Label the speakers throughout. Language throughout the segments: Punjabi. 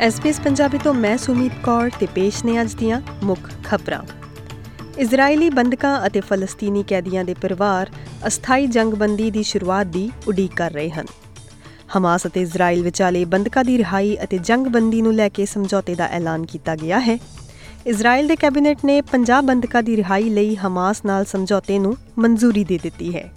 Speaker 1: ਐਸਪੀਐਸ ਪੰਜਾਬੀ ਤੋਂ ਮੈਂ ਸੁਮੀਤ ਕੌਰ ਤੇ ਪੇਸ਼ ਨੇ ਅੱਜ ਦੀਆਂ ਮੁੱਖ ਖਬਰਾਂ। ਇਜ਼ਰਾਈਲੀ ਬੰਦਕਾਂ ਅਤੇ ਫਲਸਤੀਨੀ ਕੈਦੀਆਂ ਦੇ ਪਰਿਵਾਰ ਅਸਥਾਈ ਜੰਗਬੰਦੀ ਦੀ ਸ਼ੁਰੂਆਤ ਦੀ ਉਡੀਕ ਕਰ ਰਹੇ ਹਨ। ਹਮਾਸ ਅਤੇ ਇਜ਼ਰਾਈਲ ਵਿਚਾਲੇ ਬੰਦਕਾਂ ਦੀ ਰਿਹਾਈ ਅਤੇ ਜੰਗਬੰਦੀ ਨੂੰ ਲੈ ਕੇ ਸਮਝੌਤੇ ਦਾ ਐਲਾਨ ਕੀਤਾ ਗਿਆ ਹੈ। ਇਜ਼ਰਾਈਲ ਦੇ ਕੈਬਨਿਟ ਨੇ 50 ਬੰਦਕਾਂ ਦੀ ਰਿਹਾਈ ਲਈ ਹਮਾਸ ਨਾਲ ਸਮਝੌਤੇ ਨੂੰ ਮਨਜ਼ੂਰੀ ਦੇ ਦਿੱਤੀ ਹੈ।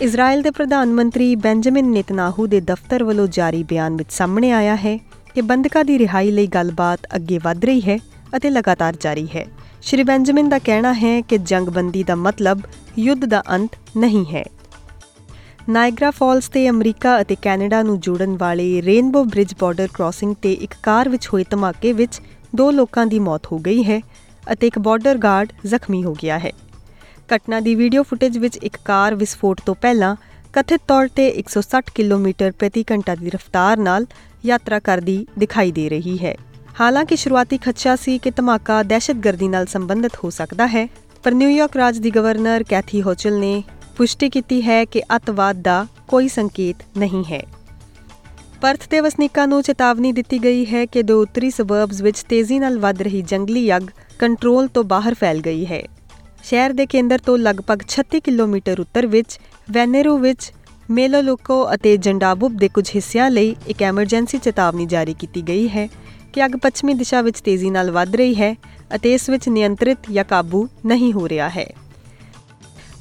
Speaker 1: ਇਜ਼ਰਾਈਲ ਦੇ ਪ੍ਰਧਾਨ ਮੰਤਰੀ ਬੈਂਜਾਮਿਨ ਨੇਤਨਾਹੂ ਦੇ ਦਫ਼ਤਰ ਵੱਲੋਂ ਜਾਰੀ ਬਿਆਨ ਵਿੱਚ ਸਾਹਮਣੇ ਆਇਆ ਹੈ ਕਿ ਬੰਦਕਾਂ ਦੀ ਰਿਹਾਈ ਲਈ ਗੱਲਬਾਤ ਅੱਗੇ ਵਧ ਰਹੀ ਹੈ ਅਤੇ ਲਗਾਤਾਰ ਜਾਰੀ ਹੈ। ਸ਼੍ਰੀ ਬੈਂਜਾਮਿਨ ਦਾ ਕਹਿਣਾ ਹੈ ਕਿ ਜੰਗਬੰਦੀ ਦਾ ਮਤਲਬ ਯੁੱਧ ਦਾ ਅੰਤ ਨਹੀਂ ਹੈ। ਨਾਇਗਰਾ ਫਾਲਸ ਤੇ ਅਮਰੀਕਾ ਅਤੇ ਕੈਨੇਡਾ ਨੂੰ ਜੋੜਨ ਵਾਲੇ ਰੇਨਬੋ ਬ੍ਰਿਜ ਬਾਰਡਰ ਕ੍ਰਾਸਿੰਗ ਤੇ ਇੱਕ ਕਾਰ ਵਿੱਚ ਹੋਏ ਧਮਾਕੇ ਵਿੱਚ ਦੋ ਲੋਕਾਂ ਦੀ ਮੌਤ ਹੋ ਗਈ ਹੈ ਅਤੇ ਇੱਕ ਬਾਰਡਰ ਗਾਰਡ ਜ਼ਖਮੀ ਹੋ ਗਿਆ ਹੈ। ਘਟਨਾ ਦੀ ਵੀਡੀਓ ਫੁਟੇਜ ਵਿੱਚ ਇੱਕ ਕਾਰ ਵਿਸਫੋਟ ਤੋਂ ਪਹਿਲਾਂ ਕਥਿਤ ਤੌਰ ਤੇ 160 ਕਿਲੋਮੀਟਰ ਪ੍ਰਤੀ ਘੰਟਾ ਦੀ ਰਫ਼ਤਾਰ ਨਾਲ ਯਾਤਰਾ ਕਰਦੀ ਦਿਖਾਈ ਦੇ ਰਹੀ ਹੈ। ਹਾਲਾਂਕਿ ਸ਼ੁਰੂਆਤੀ ਖਦਸ਼ਾ ਸੀ ਕਿ ਧਮਾਕਾ ਦਹਿਸ਼ਤਗਰਦੀ ਨਾਲ ਸੰਬੰਧਿਤ ਹੋ ਸਕਦਾ ਹੈ, ਪਰ ਨਿਊਯਾਰਕ ਰਾਜ ਦੀ ਗਵਰਨਰ ਕੈਥੀ ਹੋਚਲ ਨੇ ਪੁਸ਼ਟੀ ਕੀਤੀ ਹੈ ਕਿ ਅਤਵਾਦ ਦਾ ਕੋਈ ਸੰਕੇਤ ਨਹੀਂ ਹੈ। ਪਰਥ ਦੇ ਵਸਨੀਕਾਂ ਨੂੰ ਚੇਤਾਵਨੀ ਦਿੱਤੀ ਗਈ ਹੈ ਕਿ ਦੋ ਉੱਤਰੀ ਸਬਰਬਸ ਵਿੱਚ ਤੇਜ਼ੀ ਨਾਲ ਵੱਧ ਰਹੀ ਜੰਗਲੀ ਅੱਗ ਕੰਟਰੋਲ ਤੋਂ ਬਾਹਰ ਫੈਲ ਗਈ ਹੈ। ਸ਼ਹਿਰ ਦੇ ਕੇਂਦਰ ਤੋਂ ਲਗਭਗ 36 ਕਿਲੋਮੀਟਰ ਉੱਤਰ ਵਿੱਚ ਵੈਨੇਰੋ ਵਿੱਚ ਮੇਲੋਲੋਕੋ ਅਤੇ ਜੰਡਾਬੁਬ ਦੇ ਕੁਝ ਹਿੱਸਿਆਂ ਲਈ ਇੱਕ ਐਮਰਜੈਂਸੀ ਚੇਤਾਵਨੀ ਜਾਰੀ ਕੀਤੀ ਗਈ ਹੈ ਕਿ ਅੱਗ ਪੱਛਮੀ ਦਿਸ਼ਾ ਵਿੱਚ ਤੇਜ਼ੀ ਨਾਲ ਵੱਧ ਰਹੀ ਹੈ ਅਤੇ ਇਸ ਵਿੱਚ ਨਿਯੰਤਰਿਤ ਜਾਂ ਕਾਬੂ ਨਹੀਂ ਹੋ ਰਿਹਾ ਹੈ।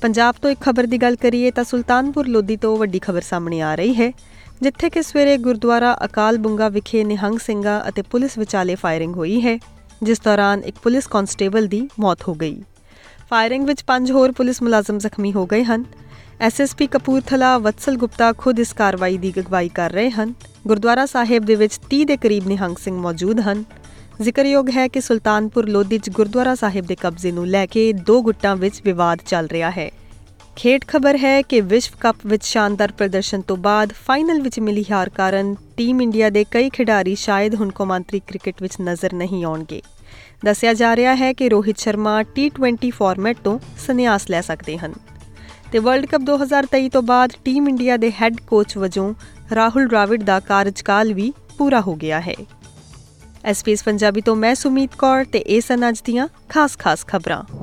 Speaker 1: ਪੰਜਾਬ ਤੋਂ ਇੱਕ ਖਬਰ ਦੀ ਗੱਲ ਕਰੀਏ ਤਾਂ ਸੁਲਤਾਨਪੁਰ ਲੋਧੀ ਤੋਂ ਵੱਡੀ ਖਬਰ ਸਾਹਮਣੇ ਆ ਰਹੀ ਹੈ, ਜਿੱਥੇ ਕਿ ਸਵੇਰੇ ਗੁਰਦੁਆਰਾ ਅਕਾਲ ਬੁੰਗਾ ਵਿਖੇ ਨਿਹੰਗ ਸਿੰਘਾਂ ਅਤੇ ਪੁਲਿਸ ਵਿਚਾਲੇ ਫਾਇਰਿੰਗ ਹੋਈ ਹੈ, ਜਿਸ ਦੌਰਾਨ ਇੱਕ ਪੁਲਿਸ ਕਾਂਸਟੇਬਲ ਦੀ ਮੌਤ ਹੋ ਗਈ। ਫਾਇਰਿੰਗ ਵਿੱਚ ਪੰਜ ਹੋਰ ਪੁਲਿਸ ਮੁਲਾਜ਼ਮ ਜ਼ਖਮੀ ਹੋ ਗਏ ਹਨ। ਐਸਐਸਪੀ ਕਪੂਰਥਲਾ ਵਤਸਲ ਗੁਪਤਾ ਖੁਦ ਇਸ ਕਾਰਵਾਈ ਦੀ ਅਗਵਾਈ ਕਰ ਰਹੇ ਹਨ। ਗੁਰਦੁਆਰਾ ਸਾਹਿਬ ਦੇ ਵਿੱਚ 30 ਦੇ ਕਰੀਬ ਨਿਹੰਗ ਸਿੰਘ ਮੌਜੂਦ ਹਨ। ਜ਼ਿਕਰਯੋਗ ਹੈ ਕਿ ਸੁਲਤਾਨਪੁਰ ਲੋਧੀ 'ਚ ਗੁਰਦੁਆਰਾ ਸਾਹਿਬ ਦੇ ਕਬਜ਼ੇ ਨੂੰ ਲੈ ਕੇ ਦੋ ਗੁੱਟਾਂ ਵਿੱਚ ਵਿਵਾਦ ਚੱਲ ਰਿਹਾ ਹੈ। ਖੇਡ ਖਬਰ ਹੈ ਕਿ ਵਿਸ਼ਵ ਕੱਪ ਵਿੱਚ ਸ਼ਾਨਦਾਰ ਪ੍ਰਦਰਸ਼ਨ ਤੋਂ ਬਾਅਦ ਫਾਈਨਲ ਵਿੱਚ ਮਿਲੀ ਹਾਰ ਕਾਰਨ ਟੀਮ ਇੰਡੀਆ ਦੇ ਕਈ ਖਿਡਾਰੀ ਸ਼ਾਇਦ ਹੁਣ ਕੌਮਾਂਤਰੀ ਕ੍ਰਿਕਟ ਵਿੱਚ ਨਜ਼ਰ ਨਹੀਂ ਆਉਣਗੇ। ਦੱਸਿਆ ਜਾ ਰਿਹਾ ਹੈ ਕਿ ਰੋਹਿਤ ਸ਼ਰਮਾ T20 ਫਾਰਮੈਟ ਤੋਂ ਸੰਨਿਆਸ ਲੈ ਸਕਦੇ ਹਨ। ਤੇ ਵਰਲਡ ਕੱਪ 2023 ਤੋਂ ਬਾਅਦ ਟੀਮ ਇੰਡੀਆ ਦੇ ਹੈੱਡ ਕੋਚ ਵਜੋਂ ਰਾਹੁਲ ਡਰਾਵਿਡ ਦਾ ਕਾਰਜਕਾਲ ਵੀ ਪੂਰਾ ਹੋ ਗਿਆ ਹੈ। ਐਸਪੀਐਸ ਪੰਜਾਬੀ ਤੋਂ ਮੈਂ ਸੁਮੀਤ ਕੌਰ ਤੇ ਇਹ ਸਨ ਅੱਜ ਦੀਆਂ ਖਾਸ-ਖਾਸ ਖਬਰਾਂ।